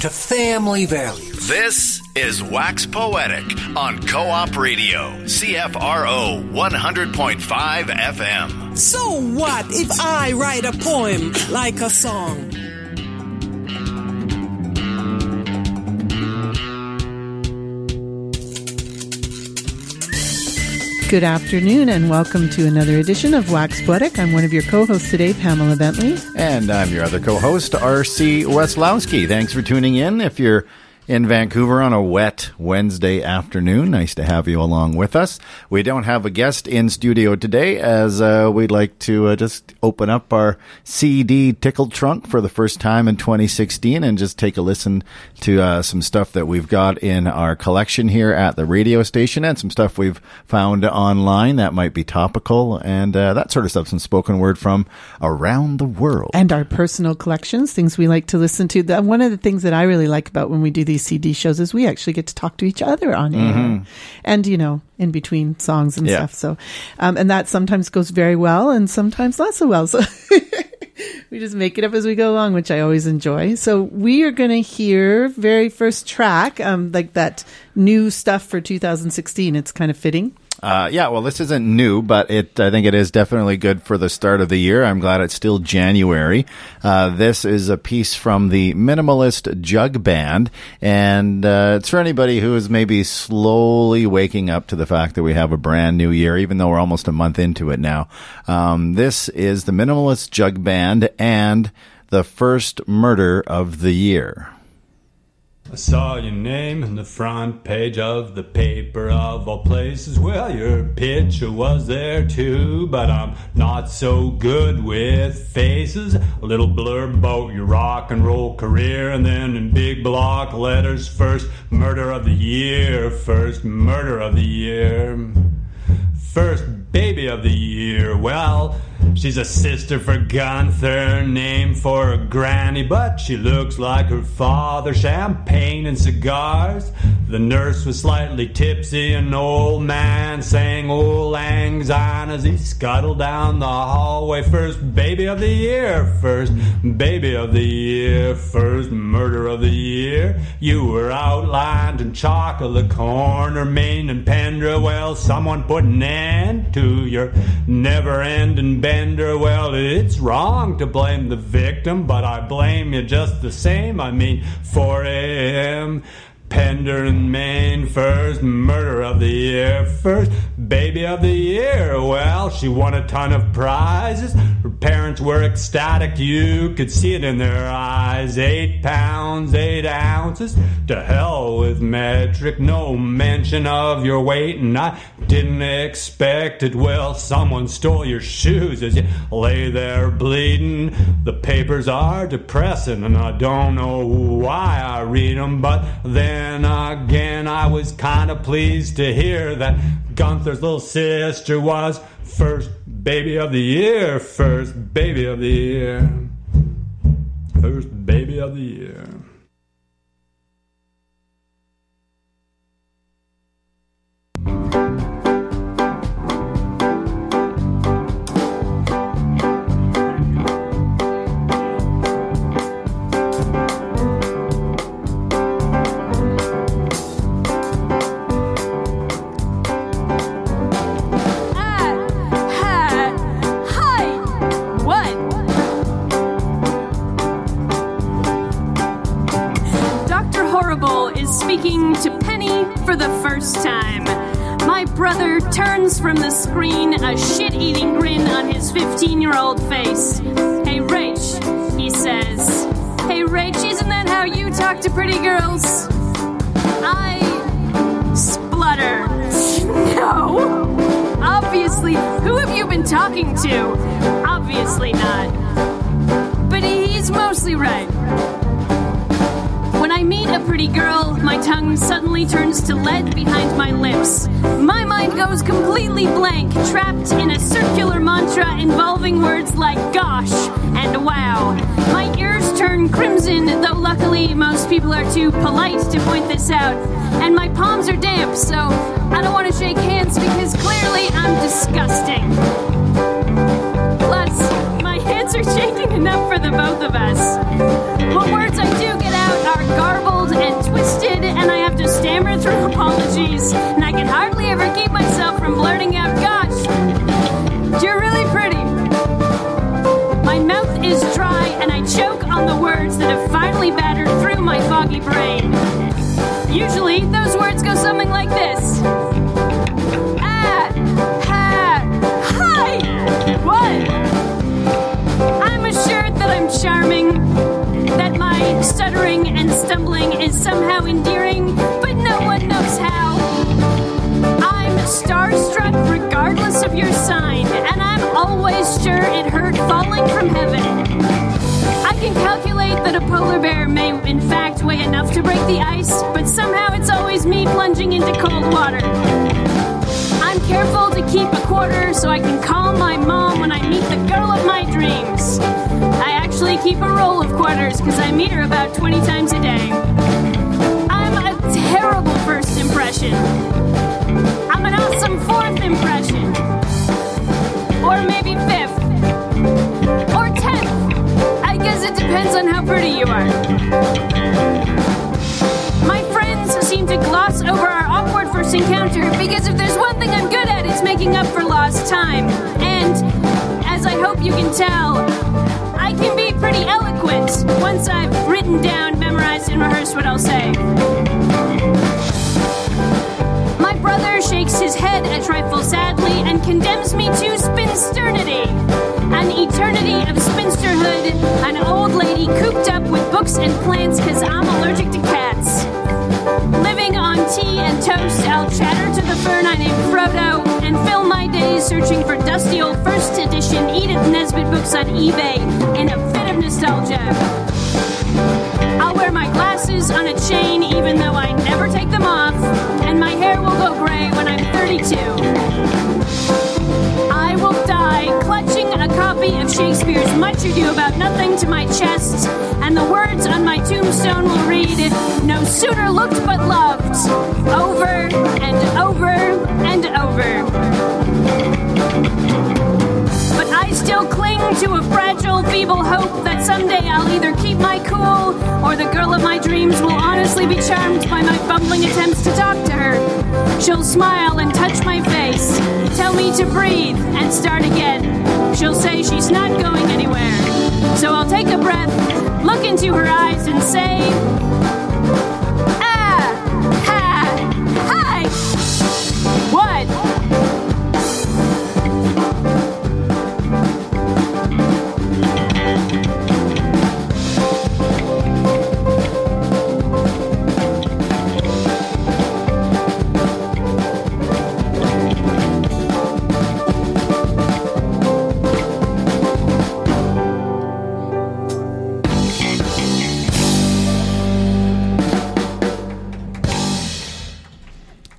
to family values. This is Wax Poetic on Co op Radio, CFRO 100.5 FM. So what if I write a poem like a song? Good afternoon and welcome to another edition of Wax Poetic. I'm one of your co-hosts today, Pamela Bentley. And I'm your other co-host, R.C. Weslowski. Thanks for tuning in. If you're in Vancouver on a wet Wednesday afternoon. Nice to have you along with us. We don't have a guest in studio today as uh, we'd like to uh, just open up our CD tickle trunk for the first time in 2016 and just take a listen to uh, some stuff that we've got in our collection here at the radio station and some stuff we've found online that might be topical and uh, that sort of stuff. Some spoken word from around the world. And our personal collections, things we like to listen to. One of the things that I really like about when we do these CD shows is we actually get to talk to each other on air, Mhm. and you know, in between songs and Yeah. stuff. So, um, and that sometimes goes very well, and sometimes not so well. So. We just make it up as we go along, which I always enjoy. So we are going to hear very first track, um, like that new stuff for 2016. It's kind of fitting. Uh, yeah, well, this isn't new, but it I think it is definitely good for the start of the year. I'm glad it's still January. Uh, this is a piece from the Minimalist Jug Band, and uh, it's for anybody who is maybe slowly waking up to the fact that we have a brand new year, even though we're almost a month into it now. Um, this is the Minimalist Jug Band and the first murder of the year. I saw your name in the front page of the paper of all places. Well, your picture was there too, but I'm not so good with faces. A little blurb about your rock and roll career, and then in big block letters, first murder of the year, first murder of the year. First baby of the year. Well, she's a sister for Gunther, named for a granny, but she looks like her father. Champagne and cigars. The nurse was slightly tipsy, an old man sang auld lang syne as he scuttled down the hallway. First baby of the year, first baby of the year, first murder of the year. You were outlined in chocolate corner, Main and Pender. Well, someone put an end to your never ending bender. Well, it's wrong to blame the victim, but I blame you just the same. I mean, 4 a.m. Pender in Main, first murder of the year, first baby of the year. Well, she won a ton of prizes. Her parents were ecstatic, you could see it in their eyes. Eight pounds, eight ounces. To hell with metric, no mention of your weight, and I didn't expect it. Well, someone stole your shoes as you lay there bleeding. The papers are depressing, and I don't know why I read them, but then again, I was kind of pleased to hear that Gunther's little sister was first baby of the year, first baby of the year, first baby of the year. Speaking to Penny for the first time. My brother turns from the screen, a shit eating grin on his 15 year old face. Hey, Rach, he says. Hey, Rach, isn't that how you talk to pretty girls? I splutter. No. Obviously, who have you been talking to? Obviously not. But he's mostly right. I meet a pretty girl, my tongue suddenly turns to lead behind my lips. My mind goes completely blank, trapped in a circular mantra involving words like gosh and wow. My ears turn crimson, though luckily most people are too polite to point this out. And my palms are damp, so I don't want to shake hands because clearly I'm disgusting. Plus, my hands are shaking enough for the both of us. What words I do garbled and twisted, and I have to stammer through apologies, and I can hardly ever keep myself from blurting out, Gosh, you're really pretty. My mouth is dry, and I choke on the words that have finally battered through my foggy brain. Usually, those words go cold water. I'm careful to keep a quarter so I can call my mom when I meet the girl of my dreams. I actually keep a roll of quarters because I meet her about 20 times a day. I'm a terrible first impression. I'm an awesome fourth impression. Or maybe fifth. Or tenth. I guess it depends on how pretty you are. You can tell, I can be pretty eloquent once I've written down, memorized, and rehearsed what I'll say. My brother shakes his head a trifle sadly and condemns me to spinsternity. An eternity of spinsterhood, an old lady cooped up with books and plants because I'm allergic to cats. Living on tea and toast, I'll chatter to the fern I named Frodo fill my days searching for dusty old first edition Edith Nesbit books on eBay in a fit of nostalgia. I'll wear my glasses on a chain even though I never take them off, and my hair will go gray when I'm 32. I will die clutching a copy of Shakespeare's Much Ado About Nothing to my chest, and the words on my tombstone will read, No sooner looked but loved, over to a fragile, feeble hope that someday I'll either keep my cool or the girl of my dreams will honestly be charmed by my bumbling attempts to talk to her. She'll smile and touch my face, tell me to breathe and start again. She'll say she's not going anywhere. So I'll take a breath, look into her eyes, and say,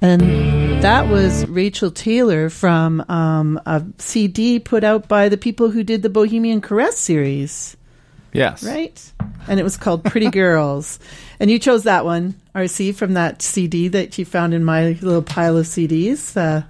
And that was Rachel Taylor from um, a CD put out by the people who did the Bohemian Caress series, Yes. right? And it was called Pretty Girls. And you chose that one, RC, from that CD that you found in my little pile of CDs. Uh,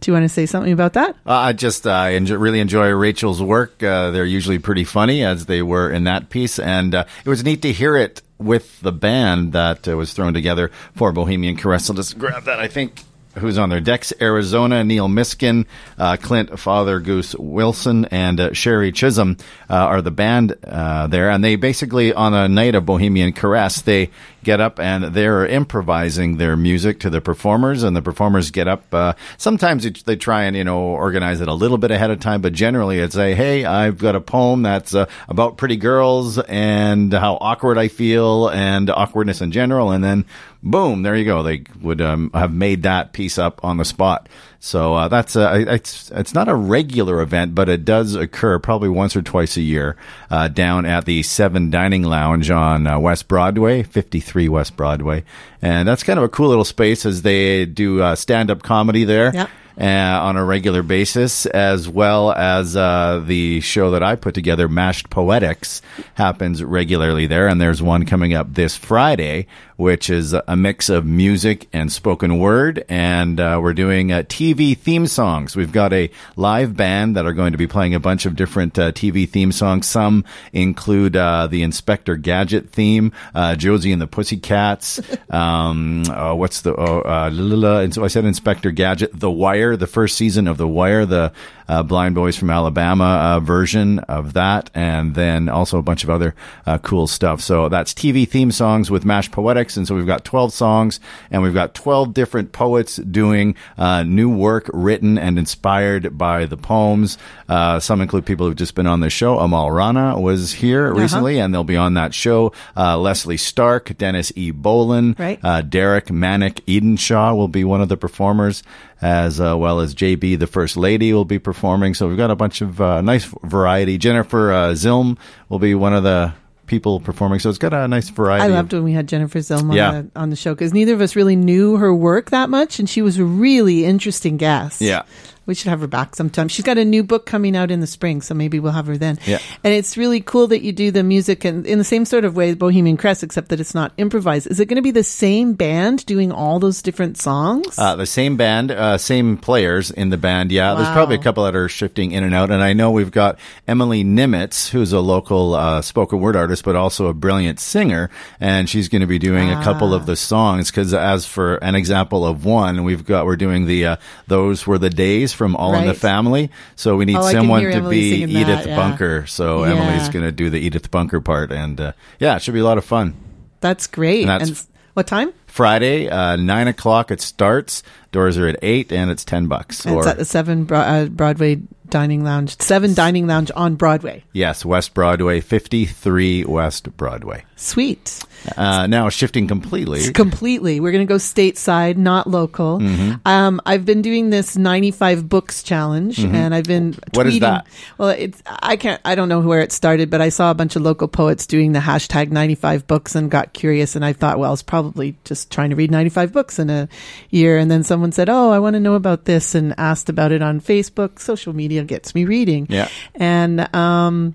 do you want to say something about that? Uh, I just uh, enjoy, really enjoy Rachel's work. Uh, they're usually pretty funny, as they were in that piece, and uh, it was neat to hear it with the band that uh, was thrown together for Bohemian Caress. I'll just grab that. I think who's on there? Dex Arizona, Neil Miskin, uh, Clint Father Goose Wilson, and uh, Sherry Chisholm uh, are the band uh, there. And they basically, on a night of Bohemian Caress, they get up and they're improvising their music to the performers, and the performers get up. Uh, sometimes it, they try and you know organize it a little bit ahead of time, but generally it's a hey, I've got a poem that's uh, about pretty girls and how awkward I feel and awkwardness in general, and then boom, there you go. They would um, have made that piece piece up on the spot. So uh, that's uh, it's it's not a regular event, but it does occur probably once or twice a year uh, down at the Seven Dining Lounge on uh, West Broadway, 53 West Broadway, and that's kind of a cool little space as they do uh, stand up comedy there. Uh, on a regular basis, as well as uh, the show that I put together, Mashed Poetics, happens regularly there. And there's one coming up this Friday, which is a mix of music and spoken word. And uh, we're doing uh, TV theme songs. We've got a live band that are going to be playing a bunch of different uh, TV theme songs. Some include uh, the Inspector Gadget theme, uh, Josie and the Pussycats. Um, uh, what's the? Oh, uh. And so I said Inspector Gadget, The Wire, the first season of The Wire, the uh, Blind Boys from Alabama uh, version of that, and then also a bunch of other uh, cool stuff. So that's TV theme songs with Mash Poetics, and so we've got 12 songs, and we've got 12 different poets doing uh, new work written and inspired by the poems. Uh, some include people who've just been on the show. Amal Rana was here Uh-huh. recently, and they'll be on that show. Uh, Leslie Stark, Dennis E. Bolen, Right. uh, Derek Manic Edenshaw will be one of the performers, as uh, well as JB, the First Lady, will be performing. So we've got a bunch of uh, nice variety. Jennifer uh, Zilm will be one of the people performing. So it's got a nice variety. I loved when we had Jennifer Zilm on, Yeah. the, on the show because neither of us really knew her work that much, and she was a really interesting guest. Yeah. We should have her back sometime. She's got a new book coming out in the spring, so maybe we'll have her then. Yeah. And it's really cool that you do the music and in the same sort of way Bohemian Caress, except that it's not improvised. Is it going to be the same band doing all those different songs? Uh, the same band, uh, same players in the band. Yeah, there's probably a couple that are shifting in and out. And I know we've got Emily Nimitz, who's a local uh, spoken word artist, but also a brilliant singer. And she's going to be doing a couple Ah. of the songs. Because as for an example of one, we've got we're doing the uh, "Those Were the Days" from All in the Family. So we need Oh, someone to be singing that, Edith yeah. Bunker. So Yeah. Emily's going to do the Edith Bunker part, and uh, yeah, it should be a lot of fun. That's great. And that's- and what time? Friday, uh, nine o'clock. It starts. Doors are at eight, and it's ten bucks. it's at the Seven Bro- uh, Broadway Dining Lounge. Seven Dining Lounge on Broadway. Yes, West Broadway, 53 West Broadway. Sweet. Uh, now shifting completely. Completely. We're going to go stateside, not local. Mhm. Um, I've been doing this 95 books challenge Mhm. and I've been What is tweeting- that? Well, it's, I can't, I don't know where it started, but I saw a bunch of local poets doing the hashtag 95 books and got curious. And I thought, well, it's probably just trying to read 95 books in a year. And then someone said, Oh, I want to know about this and asked about it on Facebook. Social media gets me reading. Yeah. And, um,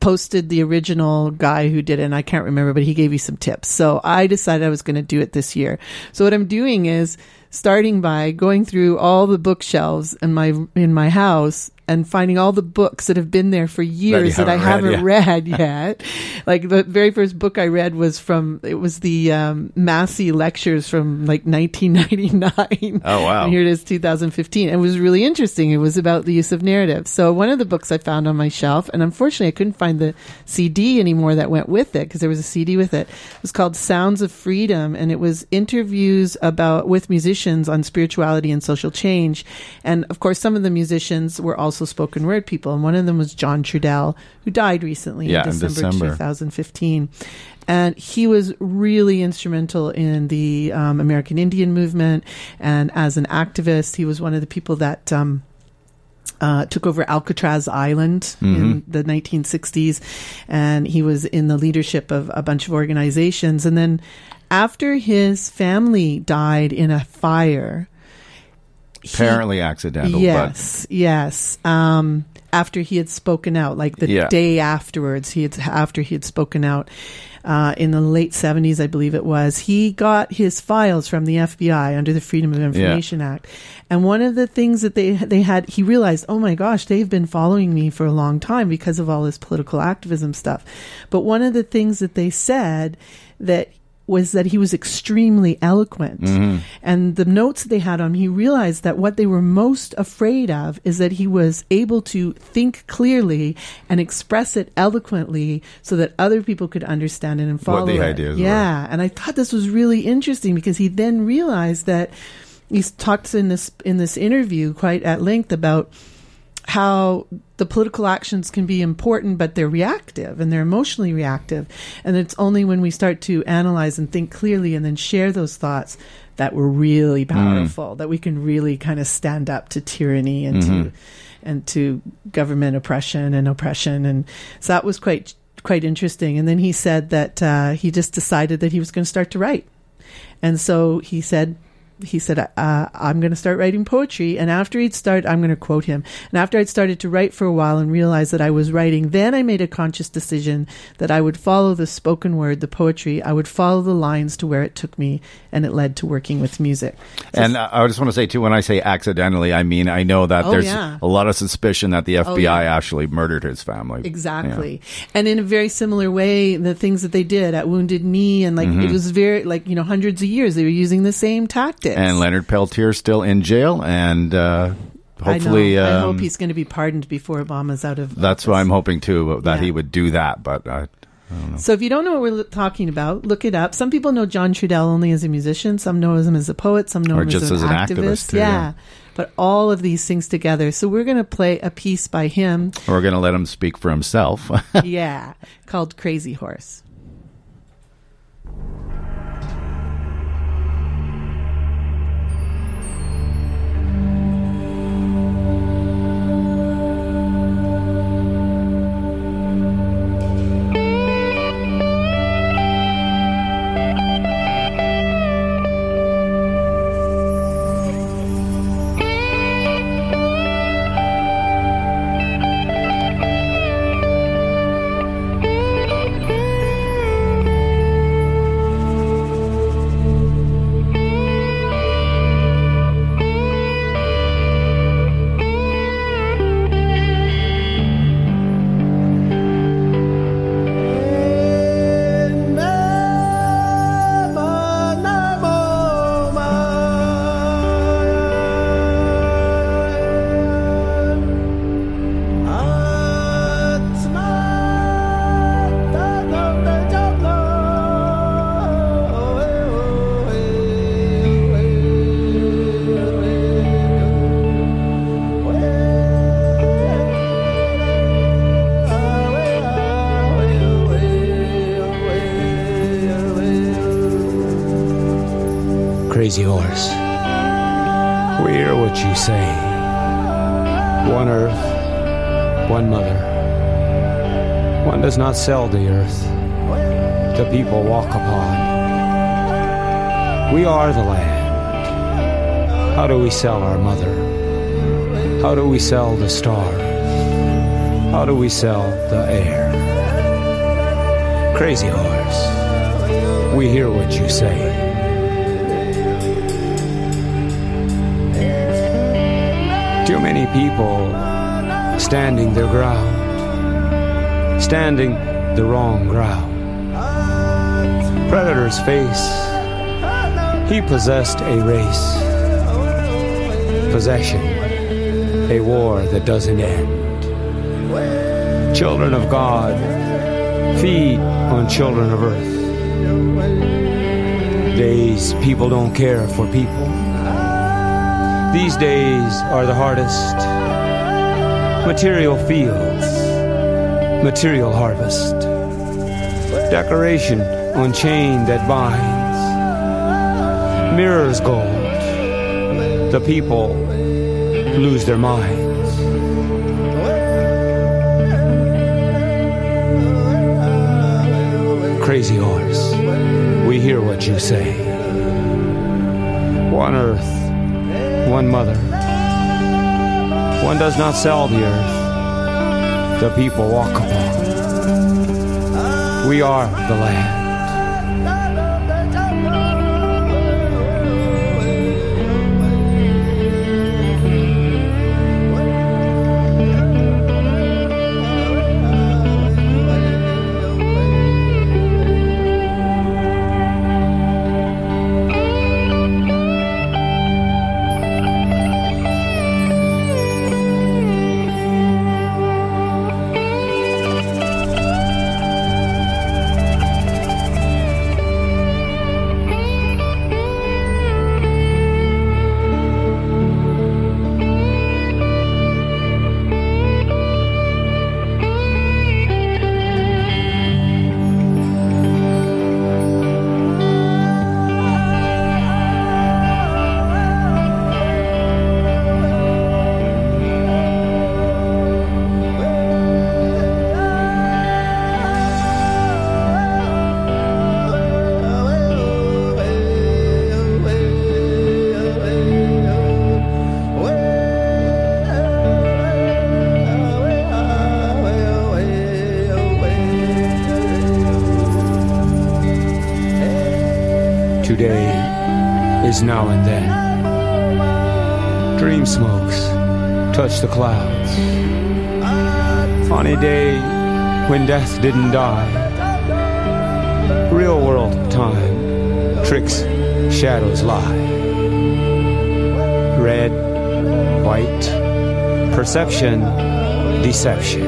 posted the original guy who did it and I can't remember but he gave you some tips. So I decided I was going to do it this year. So what I'm doing is starting by going through all the bookshelves in my in my house and finding all the books that have been there for years that, I haven't read, read yet. like the very first book I read was from it was the um, Massey lectures from like 1999. Oh, wow. And here it is 2015. It was really interesting. It was about the use of narrative. So one of the books I found on my shelf, and unfortunately I couldn't find the CD anymore that went with it because there was a CD with it. It was called Sounds of Freedom, and it was interviews about with musicians on spirituality and social change. And of course, some of the musicians were also spoken word people, and one of them was John Trudell, who died recently Yeah, in in December, December. 2015. And he was really instrumental in the um, American Indian movement. And as an activist, he was one of the people that um, uh, took over Alcatraz Island in Mhm. the 1960s. And he was in the leadership of a bunch of organizations. And then after his family died in a fire, Apparently accidental, Yes, yes. Um, after he had spoken out, like the Yeah. day afterwards, he had after he had spoken out uh, in the late seventies, I believe it was. He got his files from the FBI under the Freedom of Information Act, and one of the things that they they had, he realized, oh my gosh, they've been following me for a long time because of all this political activism stuff. But one of the things that they said that was that he was extremely eloquent. Mhm. And the notes they had on him, he realized that what they were most afraid of is that he was able to think clearly and express it eloquently so that other people could understand it and follow What the it. ideas were. yeah. And I thought this was really interesting because he then realized that he talks in this in this interview quite at length about how the political actions can be important, but they're reactive and they're emotionally reactive. And it's only when we start to analyze and think clearly and then share those thoughts that we're really powerful, that we can really kind of stand up to tyranny and to and to government oppression and oppression. And so that was quite quite interesting. And then he said that uh, he just decided that he was going to start to write. And so he said, he said, uh, I'm going to start writing poetry. And after he'd start, I'm going to quote him. And after I'd started to write for a while and realized that I was writing, then I made a conscious decision that I would follow the spoken word, the poetry. I would follow the lines to where it took me. And it led to working with music. So And I just want to say too, when I say accidentally, I mean I know that Oh, there's yeah. a lot of suspicion that the FBI Oh, yeah. actually murdered his family. Exactly. And in a very similar way, the things that they did at Wounded Knee and like, Mhm. it was very, like, you know, hundreds of years, they were using the same tactics. And Leonard Peltier's still in jail, and uh, hopefully, I, know. I um, hope he's going to be pardoned before Obama's out of. that's what I'm hoping too that Yeah. he would do that. But I. So if you don't know what we're talking about, look it up. Some people know John Trudell only as a musician. Some know him as a poet. Some know Or him just as an as an activist. activist, too, yeah. yeah. But all of these things together. So we're going to play a piece by him. We're going to let him speak for himself. yeah. Called Crazy Horse. One earth, one mother. One does not sell the earth. The people walk upon. We are the land. How do we sell our mother? How do we sell the stars? How do we sell the air? Crazy horse. We hear what you say. Many people standing their ground, standing the wrong ground. Predator's face, he possessed a race. Possession, a war that doesn't end. Children of God, feed on children of earth. Days people don't care for people. These days are the hardest. Material fields, material harvest. Decoration on chain that binds. Mirrors gold. The people lose their minds. Crazy horse, we hear what you say. One earth, one mother. One does not sell the earth, the people walk upon. We are the land. Today is now and then. Dream smokes touch the clouds. On a day when death didn't die. Real world time tricks, shadows lie. Red, white, perception, deception.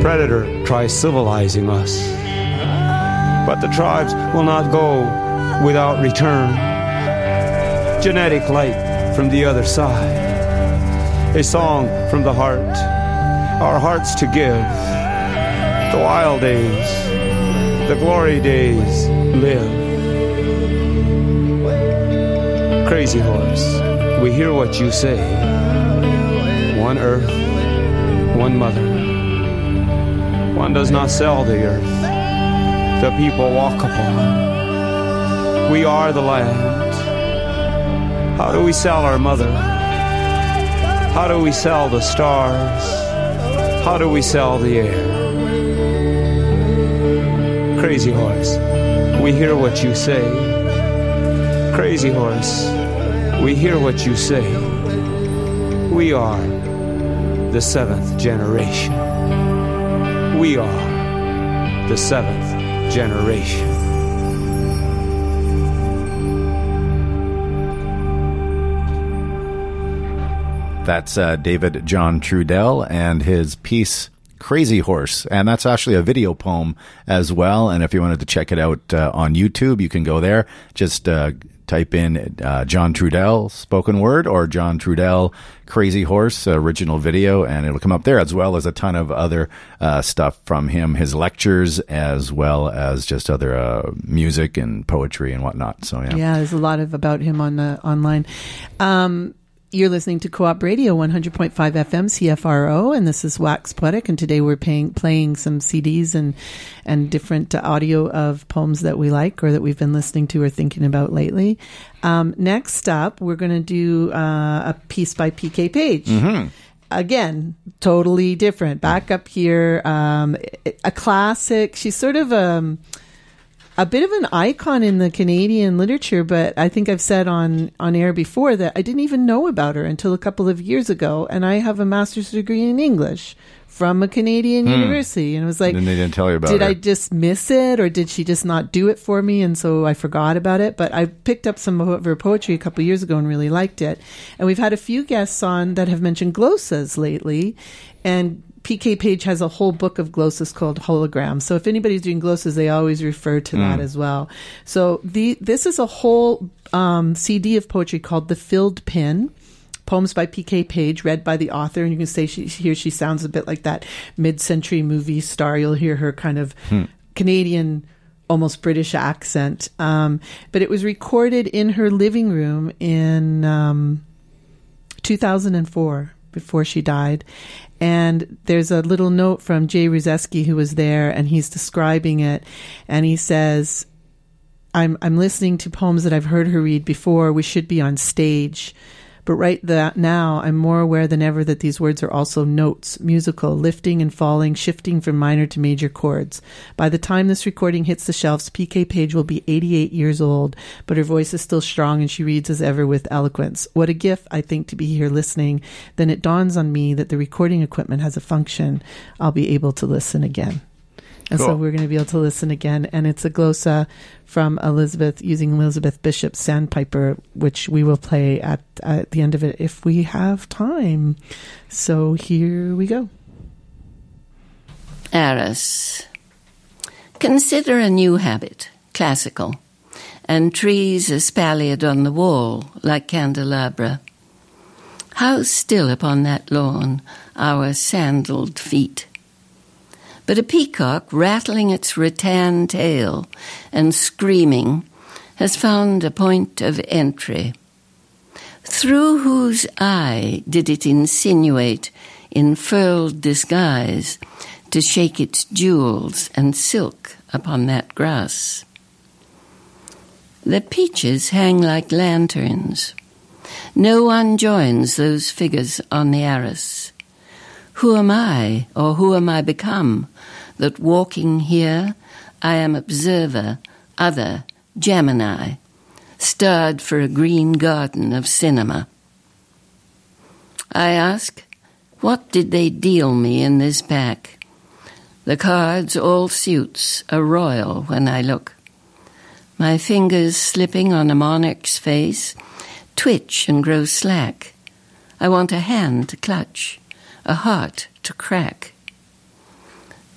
Predator tries civilizing us. But the tribes will not go without return. Genetic light from the other side. A song from the heart, our hearts to give. The wild days, the glory days live. Crazy horse, we hear what you say. One earth, one mother. One does not sell the earth, the people walk upon. We are the land. How do we sell our mother? How do we sell the stars? How do we sell the air? Crazy horse, we hear what you say. Crazy horse, we hear what you say. We are the seventh generation. We are the seventh generation. That's uh, David John Trudell and his piece Crazy Horse. And that's actually a video poem as well. And if you wanted to check it out uh, on YouTube, you can go there. Just uh, type in uh, John Trudell spoken word or John Trudell Crazy Horse original video, and it'll come up there as well as a ton of other uh, stuff from him, his lectures, as well as just other uh, music and poetry and whatnot. So, yeah. Yeah, there's a lot of about him on the online. Um, you're listening to Co-op Radio 100.5 FM CFRO, and this is Wax Poetic. And today we're paying, playing some CDs and and different audio of poems that we like or that we've been listening to or thinking about lately. Um, next up, we're going to do uh, a piece by PK Page. Mm-hmm. Again, totally different. Back up here, um, a classic. She's sort of um, a bit of an icon in the Canadian literature, but I think I've said on, on air before that I didn't even know about her until a couple of years ago. And I have a master's degree in English from a Canadian Hmm. university. And it was like, and they didn't tell you about did her. I just miss it or did she just not do it for me? And so I forgot about it. But I picked up some of her poetry a couple of years ago and really liked it. And we've had a few guests on that have mentioned glosses lately. And PK Page has a whole book of glosses called holograms. So if anybody's doing glosses, they always refer to that Mm. as well. So the this is a whole um, CD of poetry called The Filled Pen. Poems by P.K. Page, read by the author, and you can say she here she sounds a bit like that mid-century movie star. You'll hear her kind of Hmm. Canadian, almost British accent. Um, but it was recorded in her living room in um, 2004 before she died. And there's a little note from Jay Ruzesky who was there and he's describing it. And he says, I'm, I'm listening to poems that I've heard her read before. We should be on stage. But right now, I'm more aware than ever that these words are also notes, musical, lifting and falling, shifting from minor to major chords. By the time this recording hits the shelves, PK Page will be 88 years old, but her voice is still strong and she reads as ever with eloquence. What a gift, I think, to be here listening. Then it dawns on me that the recording equipment has a function. I'll be able to listen again. And so we're going to be able to listen again. And it's a glosa from Elizabeth using Elizabeth Bishop's Sandpiper, which we will play at, at the end of it if we have time. So here we go. Arras. Consider a new habit, classical, and trees espaliered on the wall like candelabra. How still upon that lawn our sandaled feet. But a peacock rattling its rattan tail and screaming has found a point of entry. Through whose eye did it insinuate in furled disguise to shake its jewels and silk upon that grass? The peaches hang like lanterns. No one joins those figures on the arras. Who am I, or who am I become, that walking here I am observer, other, Gemini, starred for a green garden of cinema. I ask, what did they deal me in this pack? The cards all suits a royal when I look. My fingers slipping on a monarch's face twitch and grow slack. I want a hand to clutch, a heart to crack.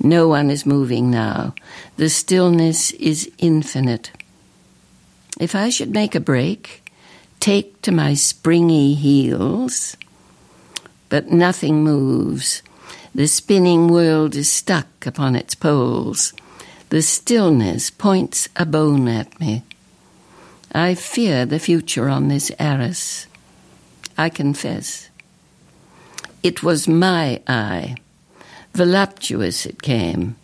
No one is moving now. The stillness is infinite. If I should make a break, take to my springy heels. But nothing moves. The spinning world is stuck upon its poles. The stillness points a bone at me. I fear the future on this arras. I confess. It was my eye voluptuous it came,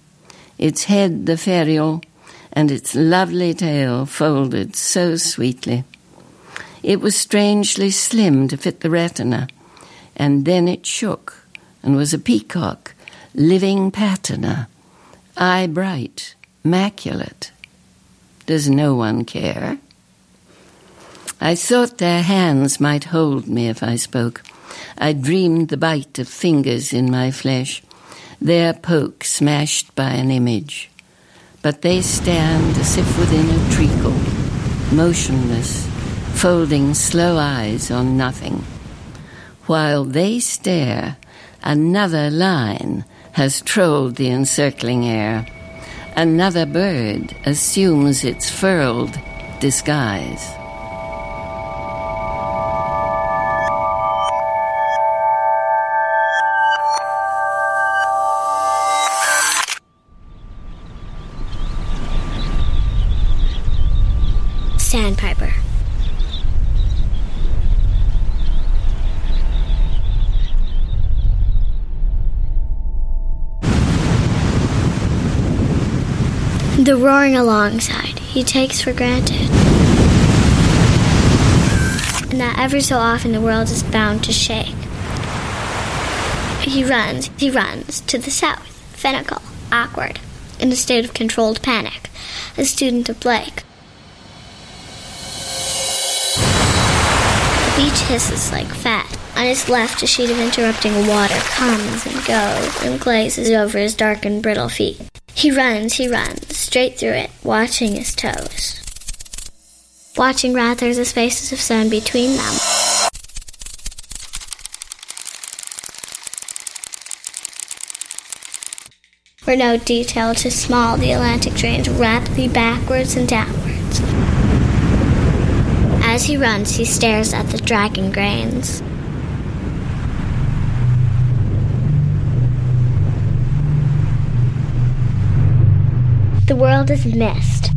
its head the ferule, and its lovely tail folded so sweetly. It was strangely slim to fit the retina, and then it shook and was a peacock, living patina, eye bright, maculate. Does no one care? I thought their hands might hold me if I spoke. I dreamed the bite of fingers in my flesh, their poke smashed by an image. But they stand as if within a treacle, motionless, folding slow eyes on nothing. While they stare, another line has trolled the encircling air. Another bird assumes its furled disguise. Roaring alongside he takes for granted. And that ever so often the world is bound to shake. He runs, he runs to the south, finical, awkward, in a state of controlled panic, a student of Blake. The beach hisses like fat. On his left, a sheet of interrupting water comes and goes and glazes over his dark and brittle feet. He runs, he runs, straight through it, watching his toes. Watching rather the spaces of sun between them. Where no detail too small, the Atlantic drains rapidly backwards and downwards. As he runs, he stares at the dragon grains. The world is mist.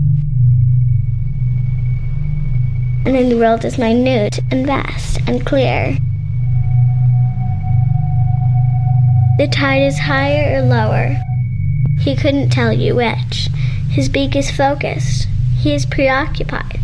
And then the world is minute and vast and clear. The tide is higher or lower. He couldn't tell you which. His beak is focused. He is preoccupied.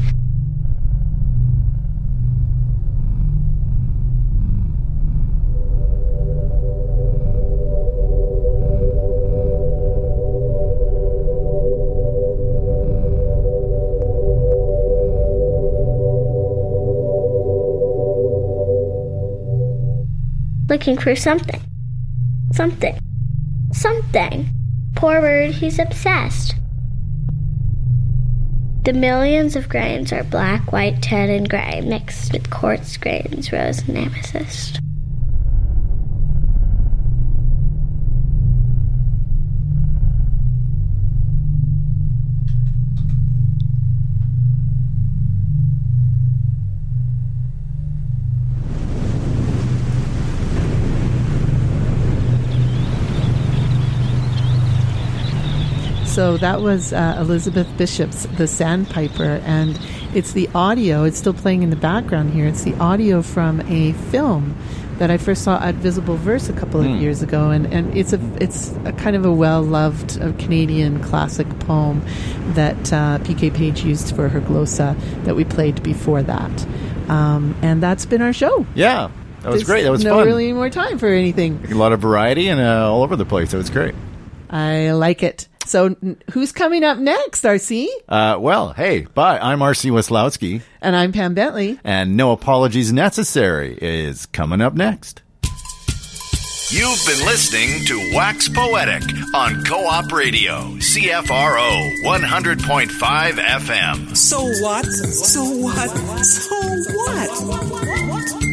Looking for something. Something. Something. Poor bird, he's obsessed. The millions of grains are black, white, tan, and gray, mixed with quartz grains, rose, and amethyst. So that was uh, Elizabeth Bishop's The Sandpiper, and it's the audio. It's still playing in the background here. It's the audio from a film that I first saw at Visible Verse a couple of Hmm. years ago, and, and it's a it's a kind of a well loved uh, Canadian classic poem that uh, PK Page used for her glosa that we played before that, um, and that's been our show. Yeah, that was There's great. That was no fun. really more time for anything. A lot of variety and uh, all over the place. That was great. I like it. So So n- who's coming up next, RC? Uh, well, hey, bye. I'm R.C. Weslowski, And I'm Pam Bentley. and No Apologies Necessary is coming up next. You've been listening to Wax Poetic on Co op Radio, CFRO 100.5 FM. So what? So what? So what?